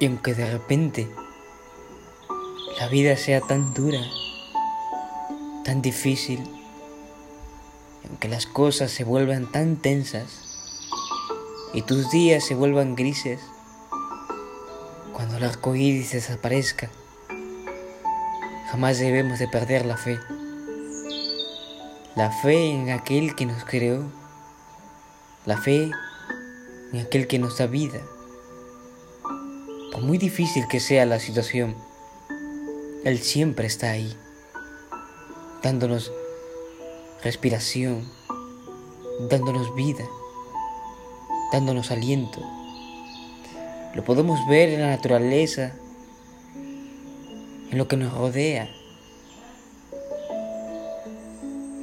Y aunque de repente la vida sea tan dura, tan difícil, aunque las cosas se vuelvan tan tensas y tus días se vuelvan grises, cuando el arco iris desaparezca, jamás debemos de perder la fe. La fe en aquel que nos creó, la fe en aquel que nos da vida. Por muy difícil que sea la situación, Él siempre está ahí, dándonos respiración, dándonos vida, dándonos aliento. Lo podemos ver en la naturaleza, en lo que nos rodea.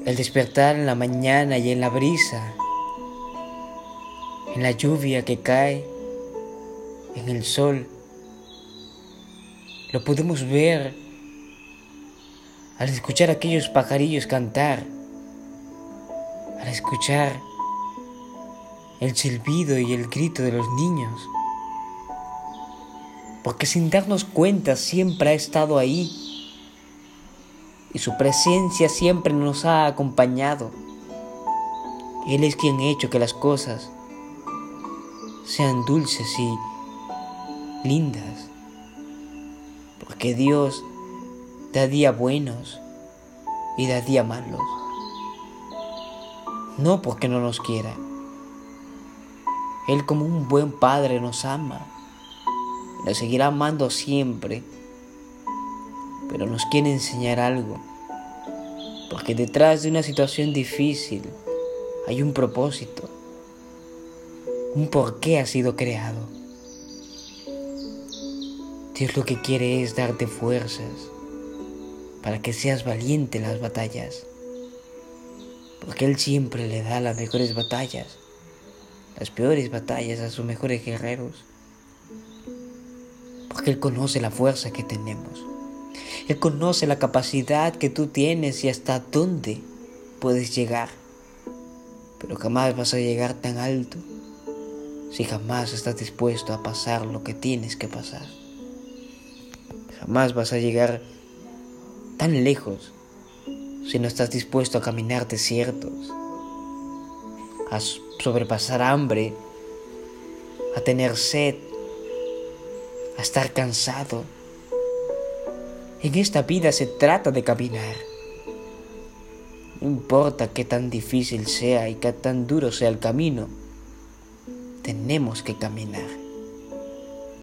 El despertar en la mañana y en la brisa, en la lluvia que cae, en el sol. Lo podemos ver al escuchar aquellos pajarillos cantar, al escuchar el silbido y el grito de los niños. Porque sin darnos cuenta siempre ha estado ahí y su presencia siempre nos ha acompañado. Él es quien ha hecho que las cosas sean dulces y lindas. Porque Dios da día buenos y da día malos. No porque no nos quiera. Él como un buen padre nos ama. Nos seguirá amando siempre. Pero nos quiere enseñar algo. Porque detrás de una situación difícil hay un propósito. Un por qué ha sido creado. Dios lo que quiere es darte fuerzas para que seas valiente en las batallas. Porque Él siempre le da las mejores batallas, las peores batallas a sus mejores guerreros. Porque Él conoce la fuerza que tenemos. Él conoce la capacidad que tú tienes y hasta dónde puedes llegar. Pero jamás vas a llegar tan alto si jamás estás dispuesto a pasar lo que tienes que pasar. Jamás vas a llegar tan lejos si no estás dispuesto a caminar desiertos, a sobrepasar hambre, a tener sed, a estar cansado. En esta vida se trata de caminar. No importa qué tan difícil sea y qué tan duro sea el camino, tenemos que caminar.